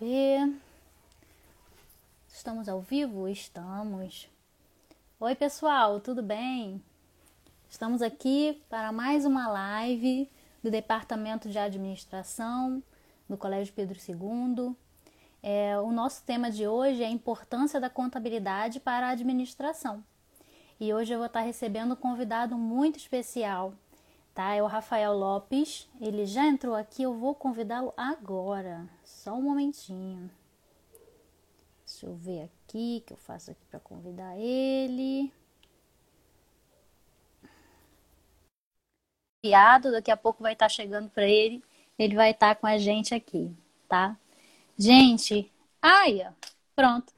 ver. Estamos ao vivo? Estamos. Oi, pessoal, tudo bem? Estamos aqui para mais uma live do Departamento de Administração do Colégio Pedro II. É, o nosso tema de hoje é a importância da contabilidade para a administração. E hoje eu vou estar recebendo um convidado muito especial, tá? É o Rafael Lopes. Ele já entrou aqui, eu vou convidá-lo agora. Só um momentinho. Deixa eu ver aqui que eu faço aqui para convidar ele. Daqui a pouco vai estar chegando para ele. Ele vai estar com a gente aqui, tá? Gente, ai, pronto.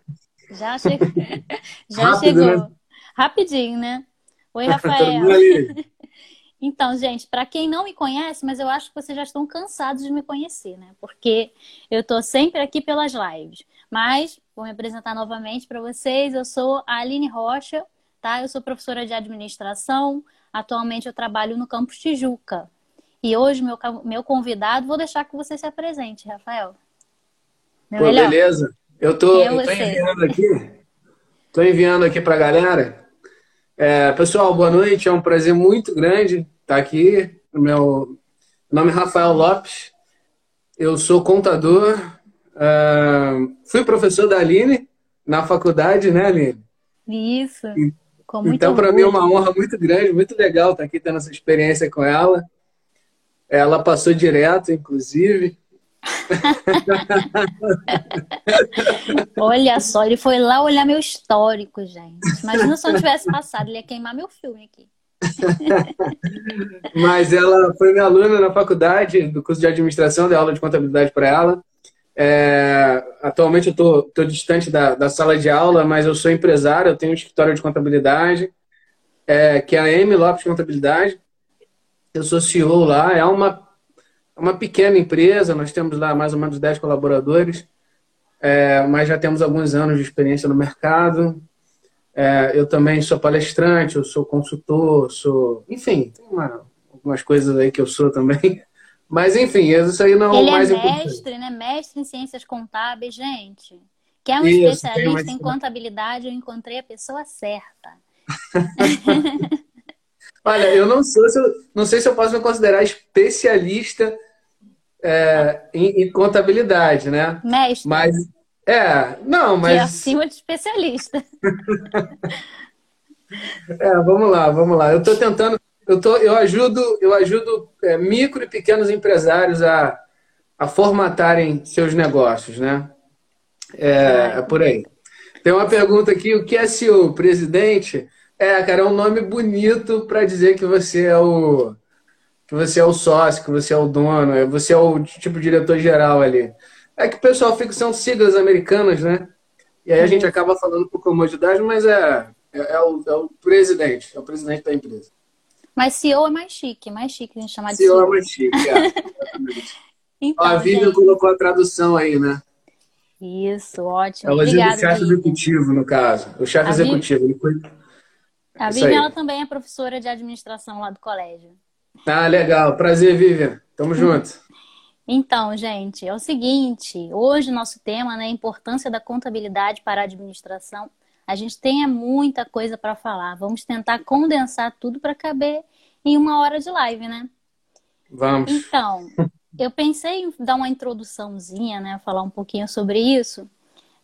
Já chegou. Já Rápido, chegou. Né? Rapidinho, né? Oi, Rafael. Então, gente, para quem não me conhece, mas eu acho que vocês já estão cansados de me conhecer, né? Porque eu tô sempre aqui pelas lives. Mas vou me apresentar novamente para vocês. Eu sou a Aline Rocha, tá? Eu sou professora de administração. Atualmente eu trabalho no campus Tijuca. E hoje meu meu convidado, vou deixar que você se apresente, Rafael. Meu Pô, melhor. beleza. Eu tô, eu tô enviando aqui. Tô enviando aqui para a galera é, pessoal, boa noite. É um prazer muito grande estar aqui. Meu nome é Rafael Lopes. Eu sou contador. Uh, fui professor da Aline na faculdade, né, Aline? Isso. então, para mim é uma honra muito grande, muito legal estar aqui tendo essa experiência com ela. Ela passou direto, inclusive. Olha só, ele foi lá olhar meu histórico, gente. Imagina se eu não tivesse passado, ele ia queimar meu filme aqui. Mas ela foi minha aluna na faculdade do curso de administração, dei aula de contabilidade para ela. É, atualmente eu estou distante da, da, sala de aula, mas eu sou empresário, eu tenho um escritório de contabilidade, é, que é a M Lopes Contabilidade. Eu sou CEO lá, é uma é uma pequena empresa, nós temos lá mais ou menos 10 colaboradores, é, mas já temos alguns anos de experiência no mercado. É, eu também sou palestrante, eu sou consultor, sou. Enfim, tem uma, algumas coisas aí que eu sou também. Mas, enfim, isso aí não é o mais é mestre, né? Mestre em ciências contábeis, gente. Quer um isso, especialista em contabilidade? Eu encontrei a pessoa certa. Olha, eu não, sou, não sei se eu posso me considerar especialista é, em, em, contabilidade, né? Mestre. Mas, é, não, mas... E acima de especialista. é, vamos lá, vamos lá. Eu estou tentando, eu, tô, eu ajudo, eu ajudo é, micro e pequenos empresários a, a formatarem seus negócios, né? É, é por aí. Tem uma pergunta aqui, o que é CEO? Presidente? É, cara, é um nome bonito para dizer que você é o que você é o sócio, que você é o dono, é, você é o tipo diretor-geral ali. É que o pessoal fica, são siglas americanas, né? E aí a gente acaba falando por comodidade, mas é, é, é, o, é o presidente, é o presidente da empresa. Mas CEO é mais chique, mais chique a gente chamar de CEO. CEO é mais chique, é. então, a Vivian gente... colocou a tradução aí, né? Isso, ótimo. É o chefe executivo, no caso. O chefe executivo. Ele foi... A Vivian, ela também é professora de administração lá do colégio. Tá, legal. Prazer, Vivian. Tamo junto. Então, gente, é o seguinte, hoje o nosso tema, né, a importância da contabilidade para a administração. A gente tem muita coisa para falar. Vamos tentar condensar tudo para caber em uma hora de live, né? Vamos. Então, eu pensei em dar uma introduçãozinha, né, falar um pouquinho sobre isso.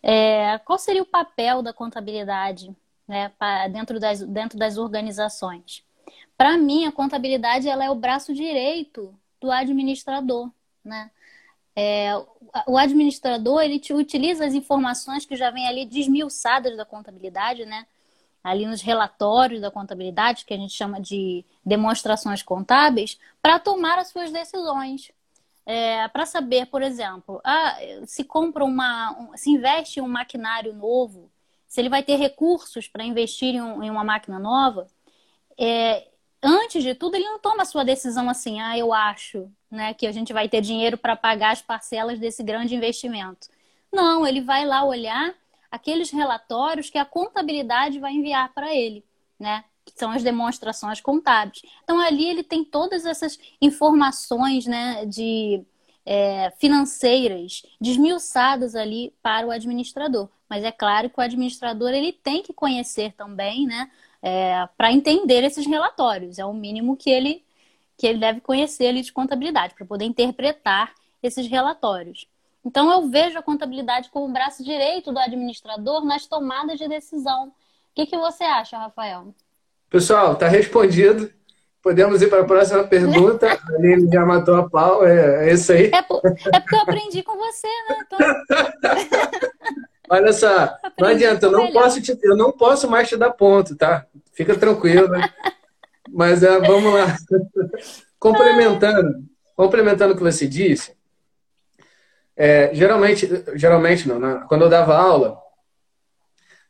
É, qual seria o papel da contabilidade, né, dentro das, dentro das organizações? Para mim, a contabilidade ela é o braço direito do administrador, né? É, o administrador ele utiliza as informações que já vêm ali desmiuçadas da contabilidade, né? Ali nos relatórios da contabilidade, que a gente chama de demonstrações contábeis, para tomar as suas decisões. É, para saber, por exemplo, ah, se compra uma, um, se investe em um maquinário novo, se ele vai ter recursos para investir em, um, em, uma máquina nova, é, antes de tudo, ele não toma a sua decisão assim, ah, eu acho, né, que a gente vai ter dinheiro para pagar as parcelas desse grande investimento. Não, ele vai lá olhar aqueles relatórios que a contabilidade vai enviar para ele, né? Que são as demonstrações contábeis. Então ali ele tem todas essas informações, né, de é, financeiras desmiuçadas ali para o administrador. Mas é claro que o administrador ele tem que conhecer também, né, é, para entender esses relatórios. É o mínimo que ele que ele deve conhecer ali de contabilidade para poder interpretar esses relatórios. Então eu vejo a contabilidade como o braço direito do administrador nas tomadas de decisão. O que, que você acha, Rafael? Pessoal, está respondido. Podemos ir para a próxima pergunta. A Aline já matou a pau, é, é isso aí. É, é, porque eu aprendi com você, né? Então... Olha só, não adianta, eu não, posso te, eu não posso mais te dar ponto, tá? Fica tranquilo. Né? Mas é, vamos lá. complementando, complementando o que você disse, é, geralmente, geralmente não, né? quando eu dava aula,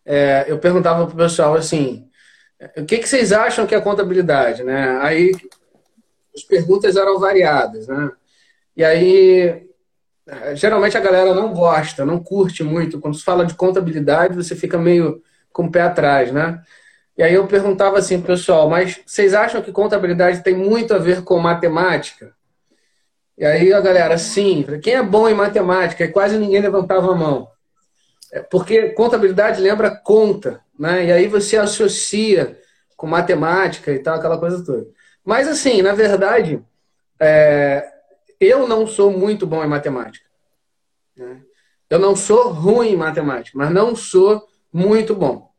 é, eu perguntava para o pessoal assim, o que, que vocês acham que é contabilidade, né? Aí as perguntas eram variadas, né? E aí geralmente a galera não gosta, não curte muito. Quando se fala de contabilidade, você fica meio com o pé atrás, né? E aí eu perguntava assim, pessoal, mas vocês acham que contabilidade tem muito a ver com matemática? E aí a galera, sim, quem é bom em matemática? E quase ninguém levantava a mão. É porque contabilidade lembra conta, né? E aí você associa com matemática e tal, aquela coisa toda. Mas assim, na verdade, é, eu não sou muito bom em matemática. Né? Eu não sou ruim em matemática, mas não sou muito bom.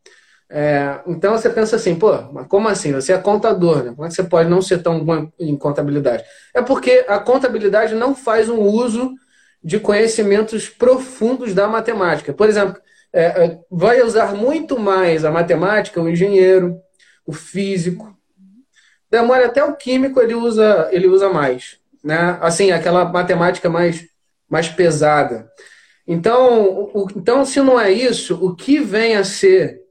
É, então você pensa assim, pô, mas como assim? Você é contador, né? Como é que você pode não ser tão bom em contabilidade? É porque a contabilidade não faz um uso de conhecimentos profundos da matemática. Por exemplo, é, é vai usar muito mais a matemática o engenheiro, o físico. Demora até o químico ele usa, ele usa mais, né? Assim, aquela matemática mais, mais pesada. Então, o, então, se não é isso, o que vem a ser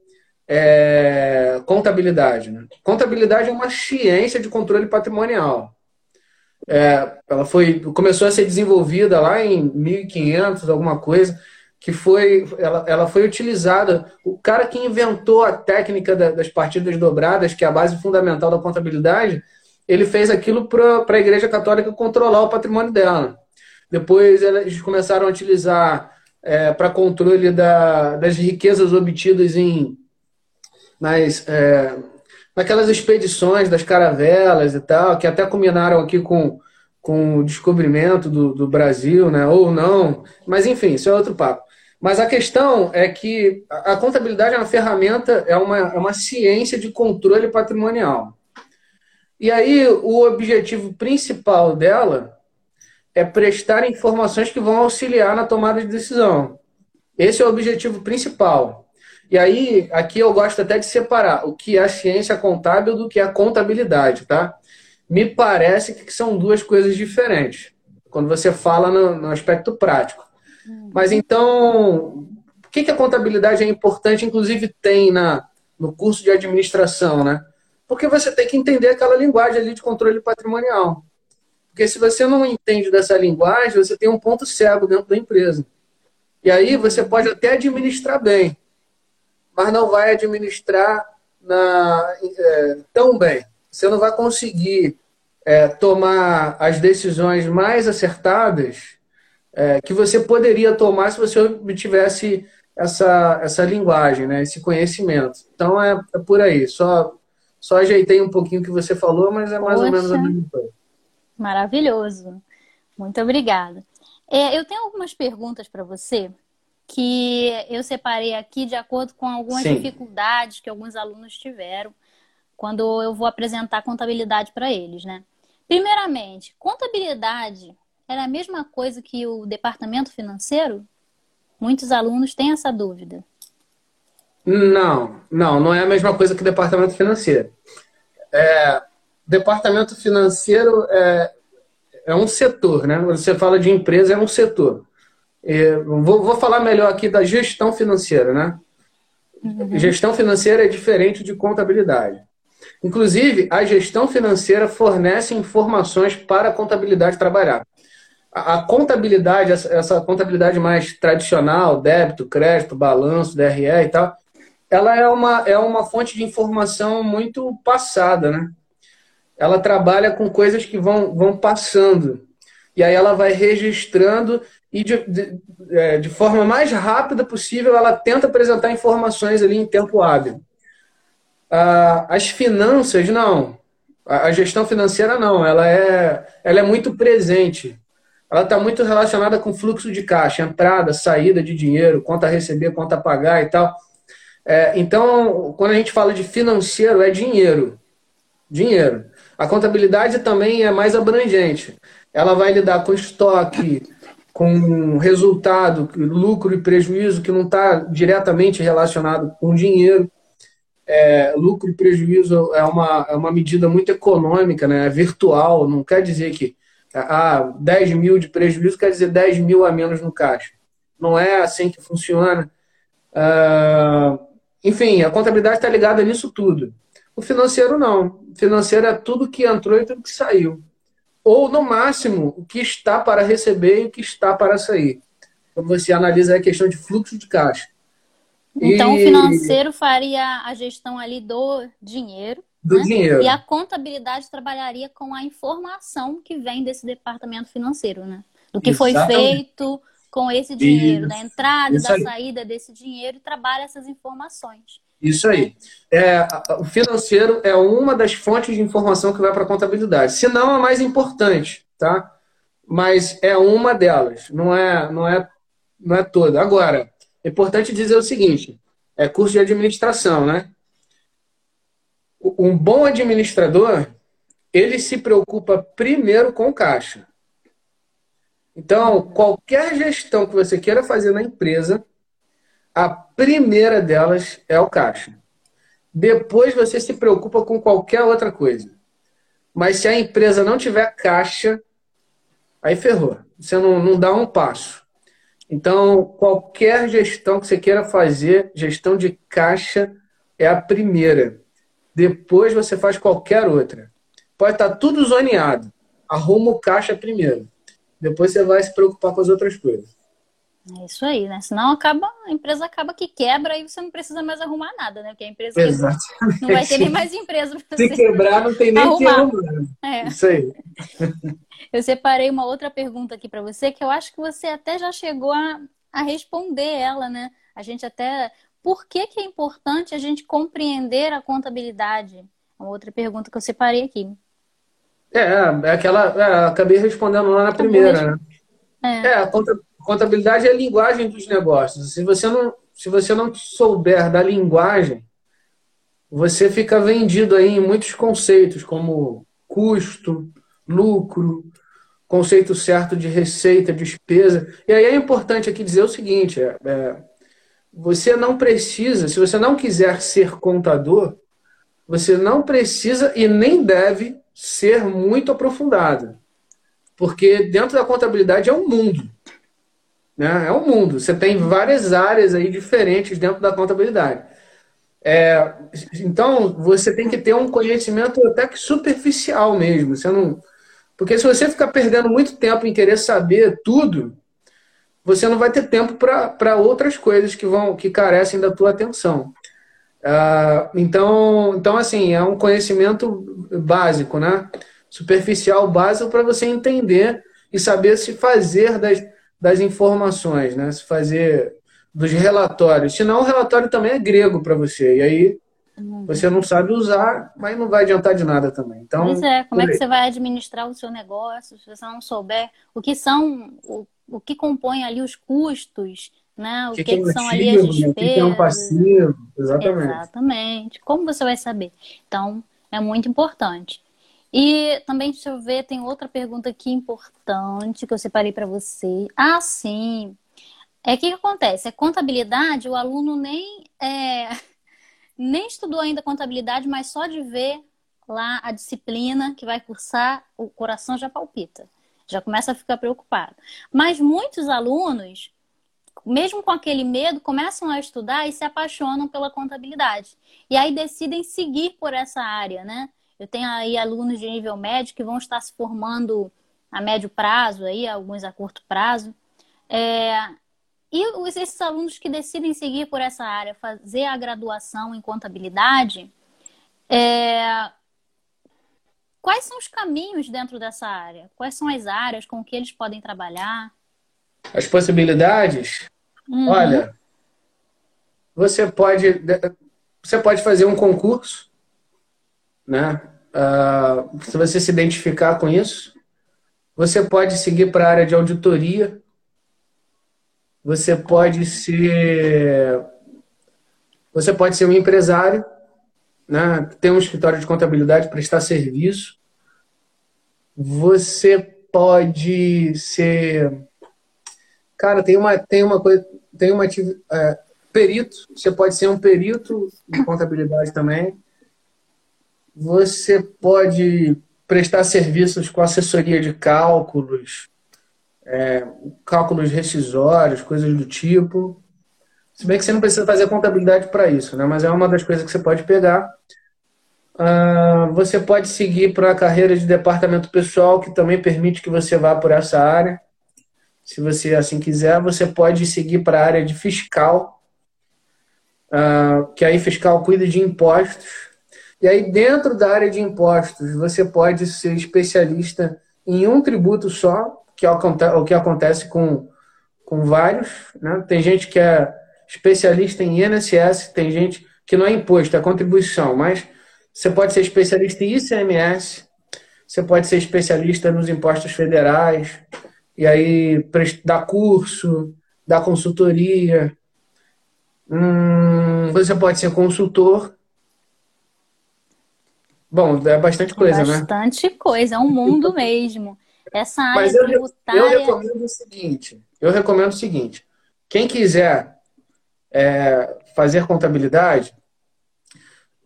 é, contabilidade. Né? Contabilidade é uma ciência de controle patrimonial. É, ela foi começou a ser desenvolvida lá em 1500, alguma coisa, que foi ela, ela foi utilizada. O cara que inventou a técnica da, das partidas dobradas, que é a base fundamental da contabilidade, ele fez aquilo para a Igreja Católica controlar o patrimônio dela. Depois eles começaram a utilizar é, para controle da, das riquezas obtidas em nas, é, naquelas expedições das caravelas e tal, que até culminaram aqui com, com o descobrimento do, do Brasil, né? ou não, mas enfim, isso é outro papo. Mas a questão é que a contabilidade é uma ferramenta, é uma, é uma ciência de controle patrimonial. E aí, o objetivo principal dela é prestar informações que vão auxiliar na tomada de decisão. Esse é o objetivo principal. E aí, aqui eu gosto até de separar o que é a ciência contábil do que é a contabilidade, tá? Me parece que são duas coisas diferentes, quando você fala no, no aspecto prático. Mas então, o que, que a contabilidade é importante, inclusive tem na, no curso de administração, né? Porque você tem que entender aquela linguagem ali de controle patrimonial. Porque se você não entende dessa linguagem, você tem um ponto cego dentro da empresa. E aí você pode até administrar bem, mas não vai administrar na, é, tão bem. Você não vai conseguir é, tomar as decisões mais acertadas é, que você poderia tomar se você obtivesse essa, essa linguagem, né, esse conhecimento. Então é, é por aí. Só, só ajeitei um pouquinho o que você falou, mas é mais Poxa, ou menos a mesma coisa. Maravilhoso. Muito obrigada. É, eu tenho algumas perguntas para você que eu separei aqui de acordo com algumas Sim. dificuldades que alguns alunos tiveram quando eu vou apresentar contabilidade para eles, né? Primeiramente, contabilidade era a mesma coisa que o departamento financeiro? Muitos alunos têm essa dúvida. Não, não, não é a mesma coisa que departamento financeiro. É, departamento financeiro é, é um setor, né? Você fala de empresa, é um setor. Vou, vou, falar melhor aqui da gestão financeira, né? Uhum. Gestão financeira é diferente de contabilidade. Inclusive, a gestão financeira fornece informações para a contabilidade trabalhar. A, a contabilidade, essa, essa, contabilidade mais tradicional, débito, crédito, balanço, DRE e tal, ela é uma, é uma fonte de informação muito passada, né? Ela trabalha com coisas que vão, vão passando. e aí ela vai registrando e de, de, é, de forma mais rápida possível ela tenta apresentar informações ali em tempo hábil. Ah, as finanças, não. A, gestão financeira, não. Ela é, ela é muito presente. Ela está muito relacionada com fluxo de caixa, entrada, saída de dinheiro, conta a receber, conta a pagar e tal. É, então, quando a gente fala de financeiro, é dinheiro. Dinheiro. A contabilidade também é mais abrangente. Ela vai lidar com estoque, com resultado, lucro e prejuízo que não está diretamente relacionado com dinheiro. É, lucro e prejuízo é uma, é uma medida muito econômica, né? é virtual, não quer dizer que ah, 10 mil de prejuízo quer dizer 10 mil a menos no caixa. Não é assim que funciona. Ah, enfim, a contabilidade está ligada nisso tudo. O financeiro não. O financeiro é tudo que entrou e tudo que saiu. Ou, no máximo, o que está para receber e o que está para sair. Quando você analisa a questão de fluxo de caixa. Então, e... o financeiro faria a gestão ali do dinheiro do né? dinheiro. E a contabilidade trabalharia com a informação que vem desse departamento financeiro, né? Do que Exatamente. foi feito com esse dinheiro, Isso. da entrada e da aí. saída desse dinheiro, e trabalha essas informações. Isso aí. É, o financeiro é uma das fontes de informação que vai para a contabilidade. Se não a mais importante, tá? Mas é uma delas, não é, não é, não é toda. Agora, é importante dizer o seguinte: é curso de administração, né? um bom administrador, ele se preocupa primeiro com o caixa. Então, qualquer gestão que você queira fazer na empresa, a primeira delas é o caixa. Depois você se preocupa com qualquer outra coisa. Mas se a empresa não tiver caixa, aí ferrou. Você não, não dá um passo. Então, qualquer gestão que você queira fazer, gestão de caixa é a primeira. Depois você faz qualquer outra. Pode estar tudo zoneado. Arruma o caixa primeiro. Depois você vai se preocupar com as outras coisas. É isso aí, né? Senão acaba, a empresa acaba que quebra e você não precisa mais arrumar nada, né? Porque a empresa Exatamente. não vai ter nem mais empresa para Se quebrar, não tem nem arrumar. que arrumar. É. Isso aí. Eu separei uma outra pergunta aqui para você que eu acho que você até já chegou a, a responder ela, né? A gente até por que, que é importante a gente compreender a contabilidade? É uma outra pergunta que eu separei aqui. É, é aquela. É, acabei respondendo lá na primeira, né? É. é, a contabilidade é a linguagem dos negócios. Se você não, se você não souber da linguagem, você fica vendido aí em muitos conceitos, como custo, lucro, conceito certo de receita, despesa. E aí é importante aqui dizer o seguinte: é, é você não precisa, se você não quiser ser contador, você não precisa e nem deve ser muito aprofundado. Porque dentro da contabilidade é um mundo. Né? É um mundo. Você tem várias áreas aí diferentes dentro da contabilidade. É, então, você tem que ter um conhecimento até que superficial mesmo. Você não, porque se você ficar perdendo muito tempo em querer saber tudo, você não vai ter tempo para outras coisas que vão que carecem da tua atenção. Uh, então, então, assim, é um conhecimento básico, né? Superficial, básico, para você entender e saber se fazer das, das informações, né? Se fazer dos relatórios. Senão, o relatório também é grego para você. E aí uhum. você não sabe usar, mas não vai adiantar de nada também. Então, pois é, como é que você vai administrar o seu negócio se você não souber o que são, o o que compõe ali os custos, né? O que, que, que são ali as despesas. O que é um passivo, exatamente. Exatamente. Como você vai saber? Então, é muito importante. E também, deixa eu ver, tem outra pergunta aqui importante que eu separei para você. Ah, sim. É o que, que acontece? É contabilidade, o aluno nem, é, nem estudou ainda contabilidade, mas só de ver lá a disciplina que vai cursar, o coração já palpita já começa a ficar preocupado. Mas muitos alunos, mesmo com aquele medo, começam a estudar e se apaixonam pela contabilidade. E aí decidem seguir por essa área, né? Eu tenho aí alunos de nível médio que vão estar se formando a médio prazo, aí, alguns a curto prazo. É... E esses alunos que decidem seguir por essa área, fazer a graduação em contabilidade, é quais são os caminhos dentro dessa área? Quais são as áreas com que eles podem trabalhar? As possibilidades? Uhum. Olha, você pode, você pode fazer um concurso, né? Uh, se você se identificar com isso, você pode seguir para a área de auditoria, você pode ser, você pode ser um empresário, né? Ter um escritório de contabilidade, prestar serviço. Você pode ser, cara, tem uma tem uma coisa, tem uma é, perito. Você pode ser um perito de contabilidade também você pode prestar serviços com assessoria de cálculos, é, cálculos rescisórios, coisas do tipo. Se bem que você não precisa fazer contabilidade para isso, né? mas é uma das coisas que você pode pegar. Uh, você pode seguir para a carreira de departamento pessoal, que também permite que você vá por essa área. Se você assim quiser, você pode seguir para a área de fiscal, uh, que aí fiscal cuida de impostos e aí, dentro da área de impostos, você pode ser especialista em um tributo só, que é o que acontece com, com vários. Né? Tem gente que é especialista em INSS, tem gente que não é imposto, é contribuição, mas você pode ser especialista em ICMS, você pode ser especialista nos impostos federais, e aí dar curso, dar consultoria. Hum, você pode ser consultor Bom, é bastante coisa, bastante né? Bastante coisa, é um mundo mesmo. Essa área Mas eu, tributária... eu recomendo o seguinte, eu recomendo o seguinte, quem quiser é, fazer contabilidade,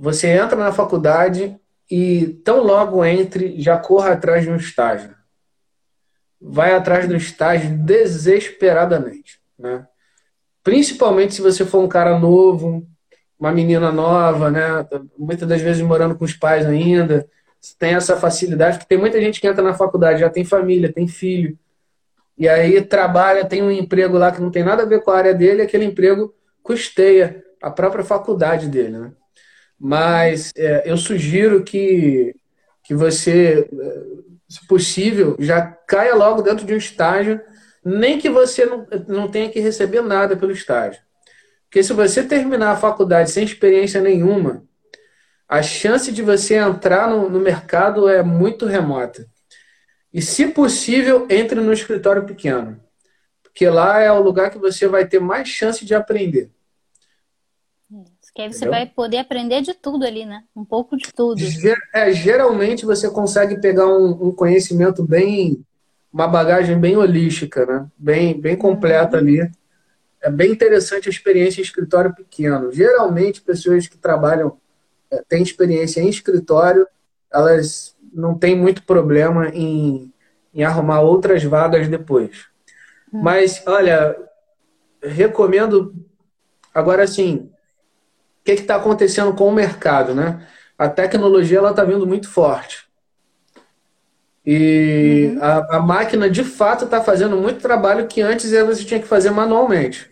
você entra na faculdade e tão logo entre, já corra atrás de um estágio. Vai atrás do estágio desesperadamente, né? Principalmente se você for um cara novo, uma menina nova, né? Muitas das vezes morando com os pais ainda. Tem essa facilidade, porque tem muita gente que entra na faculdade, já tem família, tem filho. E aí trabalha, tem um emprego lá que não tem nada a ver com a área dele, aquele emprego custeia a própria faculdade dele, né? Mas é, eu sugiro que, que você, é, se possível, já caia logo dentro de um estágio, nem que você não, não tenha que receber nada pelo estágio. Porque se você terminar a faculdade sem experiência nenhuma, a chance de você entrar no, no mercado é muito remota. E, se possível, entre no escritório pequeno. Porque lá é o lugar que você vai ter mais chance de aprender. Que aí você Entendeu? vai poder aprender de tudo ali, né? Um pouco de tudo. É, geralmente você consegue pegar um, um, conhecimento bem. uma bagagem bem holística, né? Bem, bem completa uhum. ali é bem interessante a experiência em escritório pequeno. Geralmente, pessoas que trabalham, é, têm experiência em escritório, elas não têm muito problema em, em arrumar outras vagas depois. Hum. Mas, olha, recomendo. Agora, assim, o que está acontecendo com o mercado, né? A tecnologia ela está vindo muito forte. E uhum. a, a, máquina, de fato, está fazendo muito trabalho que antes você tinha que fazer manualmente.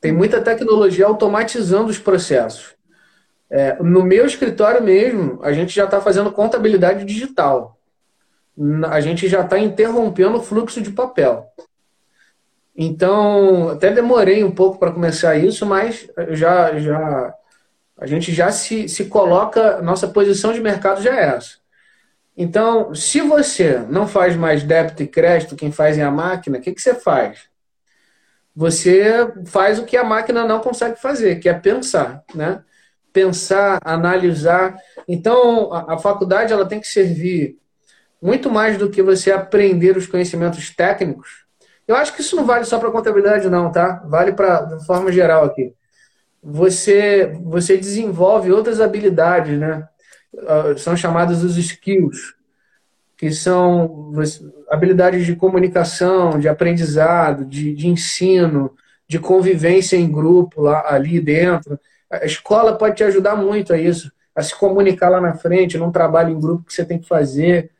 Tem muita tecnologia automatizando os processos. É, no meu escritório mesmo, a gente já está fazendo contabilidade digital. A gente já está interrompendo o fluxo de papel. Então, até demorei um pouco para começar isso, mas já, já a gente já se, se coloca, nossa posição de mercado já é essa. Então, se você não faz mais débito e crédito, quem faz é a máquina, o que, que você faz? você faz o que a máquina não consegue fazer, que é pensar, né? Pensar, analisar. Então, a, a faculdade ela tem que servir muito mais do que você aprender os conhecimentos técnicos. Eu acho que isso não vale só para contabilidade, não, tá? Vale para de forma geral aqui. Você, você desenvolve outras habilidades, né? Ah, são chamadas os skills que são habilidades de comunicação, de aprendizado, de, de ensino, de convivência em grupo lá ali dentro. A escola pode te ajudar muito a isso, a se comunicar lá na frente, num trabalho em grupo que você tem que fazer,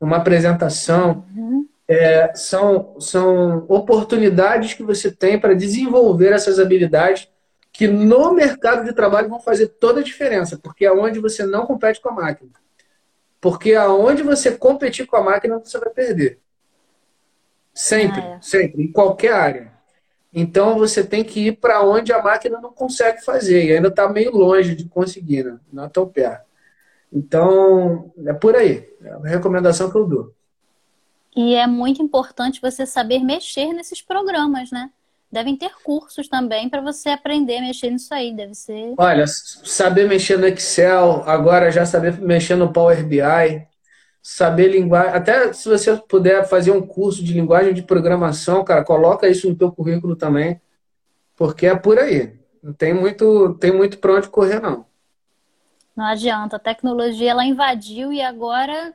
numa apresentação. Uhum. É, são, são oportunidades que você tem para desenvolver essas habilidades que no mercado de trabalho vão fazer toda a diferença, porque é onde você não compete com a máquina. Porque aonde você competir com a máquina, você vai perder. Sempre, ah, é. sempre, em qualquer área. Então você tem que ir para onde a máquina não consegue fazer, e ainda está meio longe de conseguir, né? não é tão perto. Então, é por aí. É a recomendação que eu dou. E é muito importante você saber mexer nesses programas, né? Devem ter cursos também para você aprender a mexer nisso aí, deve ser. Olha, saber mexer no Excel, agora já saber mexer no Power BI, saber linguagem, até se você puder fazer um curso de linguagem de programação, cara, coloca isso no teu currículo também, porque é por aí. Não tem muito, tem muito para onde correr não. Não adianta, a tecnologia ela invadiu e agora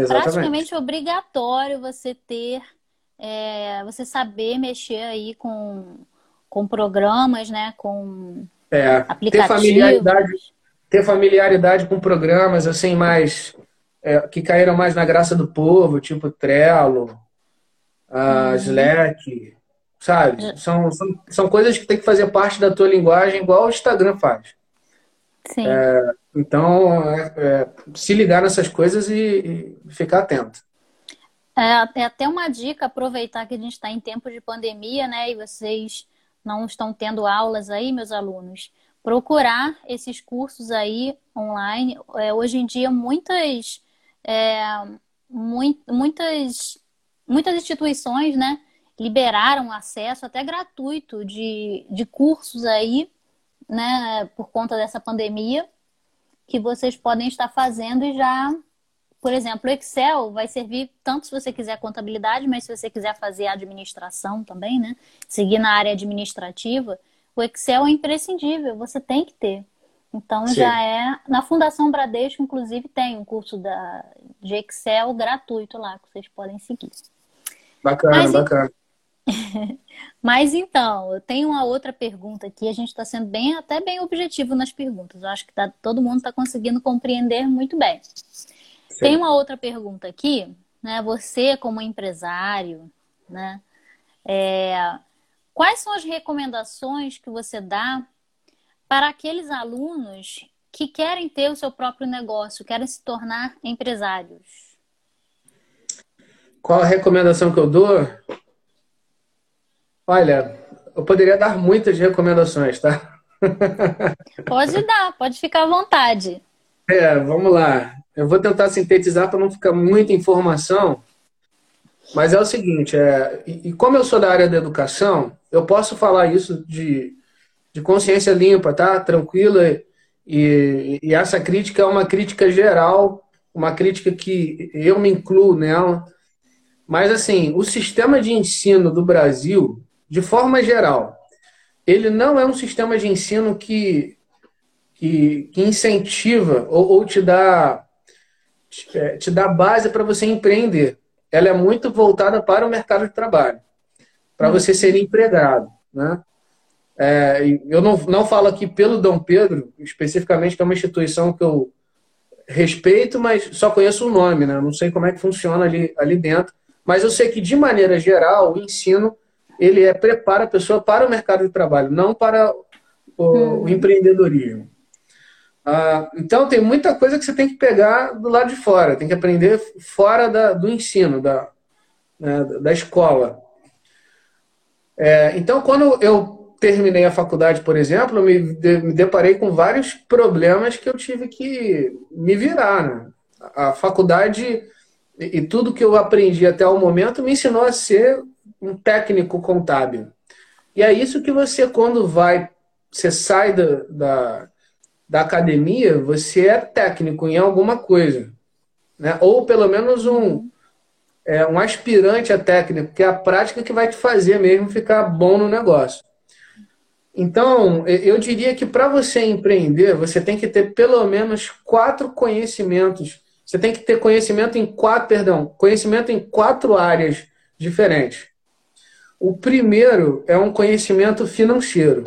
é praticamente obrigatório você ter, é, você saber mexer aí com, com programas, né? Com é, aplicativos. Ter familiaridade, ter familiaridade com programas assim mais é, que caíram mais na graça do povo, tipo Trello, a uhum. Slack, sabe? São, são, são coisas que tem que fazer parte da tua linguagem, igual o Instagram faz. Sim. É, então, é, é, se ligar nessas coisas e, e ficar atento. É, é, até uma dica aproveitar que a gente está em tempo de pandemia, né? E vocês não estão tendo aulas aí, meus alunos. Procurar esses cursos aí online. É, hoje em dia, muitas, é, muito, muitas, muitas instituições, né? Liberaram acesso até gratuito de, de cursos aí né, por conta dessa pandemia, que vocês podem estar fazendo e já, por exemplo, o Excel vai servir tanto se você quiser contabilidade, mas se você quiser fazer administração também, né, seguir na área administrativa, o Excel é imprescindível, você tem que ter. Então Sim. já é. Na Fundação Bradesco, inclusive, tem um curso da, de Excel gratuito lá que vocês podem seguir. Bacana, Mas, bacana. Mas então, eu tenho uma outra pergunta aqui. A gente está sendo bem, até bem objetivo nas perguntas. Eu acho que tá, todo mundo está conseguindo compreender muito bem. Sim. Tem uma outra pergunta aqui, né? Você como empresário, né? É, quais são as recomendações que você dá para aqueles alunos que querem ter o seu próprio negócio, querem se tornar empresários? Qual a recomendação que eu dou? Olha, eu poderia dar muitas recomendações, tá? Pode dar, pode ficar à vontade. É, vamos lá. Eu vou tentar sintetizar para não ficar muita informação, mas é o seguinte, é, e, como eu sou da área da educação, eu posso falar isso de, de consciência limpa, tá? Tranquila, e, e essa crítica é uma crítica geral, uma crítica que eu me incluo nela, mas assim, o sistema de ensino do Brasil, de forma geral, ele não é um sistema de ensino que, que, que incentiva ou, ou, te dá é, te dá base para você empreender. Ela é muito voltada para o mercado de trabalho, para você ser empregado. Né? É, eu não, não falo aqui pelo Dom Pedro, especificamente, que é uma instituição que eu respeito, mas só conheço o nome, né? não sei como é que funciona ali, ali dentro. Mas eu sei que, de maneira geral, o ensino ele é, prepara a pessoa para o mercado de trabalho, não para o, o empreendedorismo. Ah, então, tem muita coisa que você tem que pegar do lado de fora, tem que aprender fora da, do ensino, da, né, da escola. É, então, quando eu terminei a faculdade, por exemplo, eu me, me deparei com vários problemas que eu tive que me virar. Né? A faculdade e, e tudo que eu aprendi até o momento me ensinou a ser um técnico contábil. E é isso que você, quando vai, você sai da, da, da academia, você é técnico em alguma coisa. Né? Ou pelo menos um, é, um aspirante a técnico, que é a prática que vai te fazer mesmo ficar bom no negócio. Então, eu diria que para você empreender, você tem que ter pelo menos quatro conhecimentos. Você tem que ter conhecimento em quatro, perdão, conhecimento em quatro áreas diferentes. O primeiro é um conhecimento financeiro.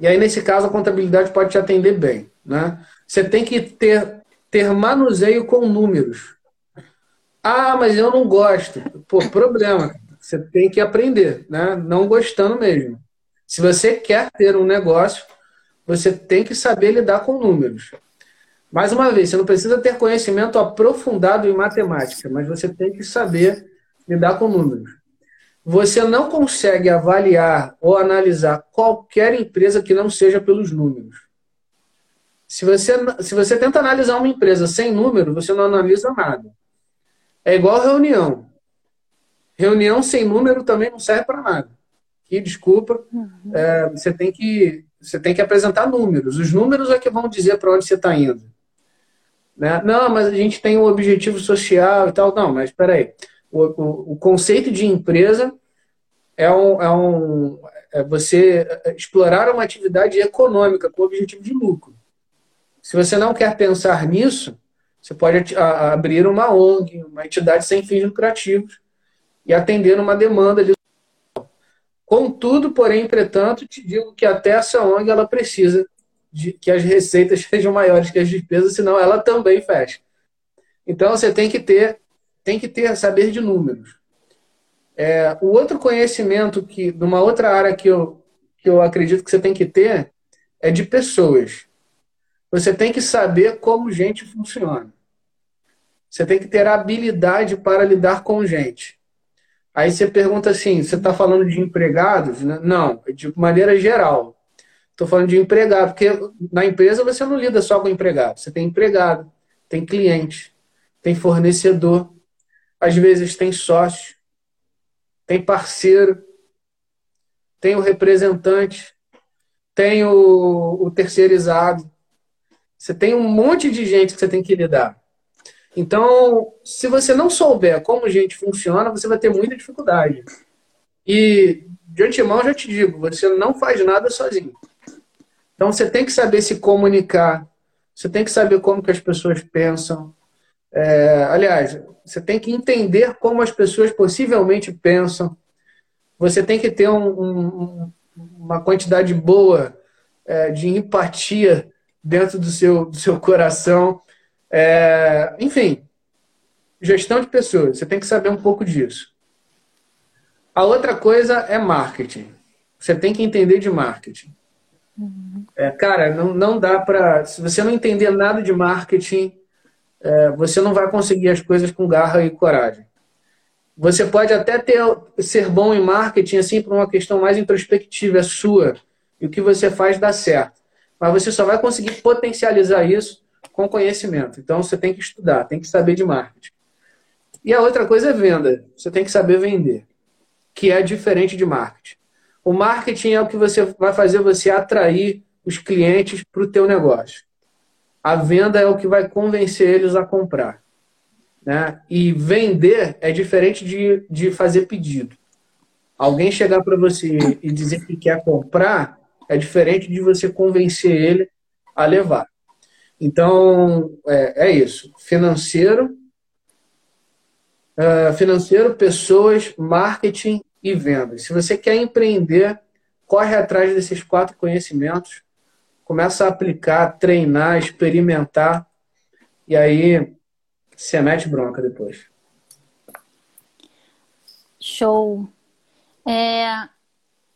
E aí, nesse caso, a contabilidade pode te atender bem. Né? Você tem que ter, ter manuseio com números. Ah, mas eu não gosto. Pô, problema. Você tem que aprender, né? não gostando mesmo. Se você quer ter um negócio, você tem que saber lidar com números. Mais uma vez, você não precisa ter conhecimento aprofundado em matemática, mas você tem que saber lidar com números. Você não consegue avaliar ou analisar qualquer empresa que não seja pelos números. Se você, se você tenta analisar uma empresa sem número, você não analisa nada. É igual reunião. Reunião sem número também não serve para nada. E desculpa, uhum. é, você tem que você tem que apresentar números. Os números é que vão dizer para onde você está indo. Né? Não, mas a gente tem um objetivo social e tal. Não, mas espera aí. O, o, conceito de empresa é, um, é, um, é você explorar uma atividade econômica com o objetivo de lucro. Se você não quer pensar nisso, você pode abrir uma ONG, uma entidade sem fins lucrativos, e atender uma demanda de. Contudo, porém, entretanto, te digo que até essa ONG ela precisa de que as receitas sejam maiores que as despesas, senão ela também fecha. Então você tem que ter, tem que ter saber de números. É, o outro conhecimento que, de uma outra área que eu, que eu acredito que você tem que ter é de pessoas. Você tem que saber como gente funciona. Você tem que ter habilidade para lidar com gente. Aí você pergunta assim: você está falando de empregados? Né? Não, de maneira geral. Estou falando de empregado, porque na empresa você não lida só com empregado. Você tem empregado, tem cliente, tem fornecedor, às vezes tem sócio, tem parceiro, tem o representante, tem o, o terceirizado. Você tem um monte de gente que você tem que lidar. Então, se você não souber como gente funciona, você vai ter muita dificuldade. E, de antemão, já te digo, você não faz nada sozinho. Então, você tem que saber se comunicar, você tem que saber como que as pessoas pensam. É, aliás, você tem que entender como as pessoas possivelmente pensam. Você tem que ter um, um, uma quantidade boa é, de empatia dentro do seu, do seu coração é, enfim, gestão de pessoas, você tem que saber um pouco disso. A outra coisa é marketing. Você tem que entender de marketing. Uhum. É, cara, não, não dá para. Se você não entender nada de marketing, é, você não vai conseguir as coisas com garra e coragem. Você pode até ter, ser bom em marketing, assim, por uma questão mais introspectiva, é sua. E o que você faz dá certo. Mas você só vai conseguir potencializar isso com conhecimento. Então você tem que estudar, tem que saber de marketing. E a outra coisa é venda. Você tem que saber vender, que é diferente de marketing. O marketing é o que você vai fazer você atrair os clientes para o teu negócio. A venda é o que vai convencer eles a comprar. Né? E vender é diferente de, de fazer pedido. Alguém chegar para você e dizer que quer comprar é diferente de você convencer ele a levar. Então, é, é isso. Financeiro, uh, financeiro, pessoas, marketing e vendas. Se você quer empreender, corre atrás desses quatro conhecimentos, começa a aplicar, treinar, experimentar, e aí você mete bronca depois. Show. É,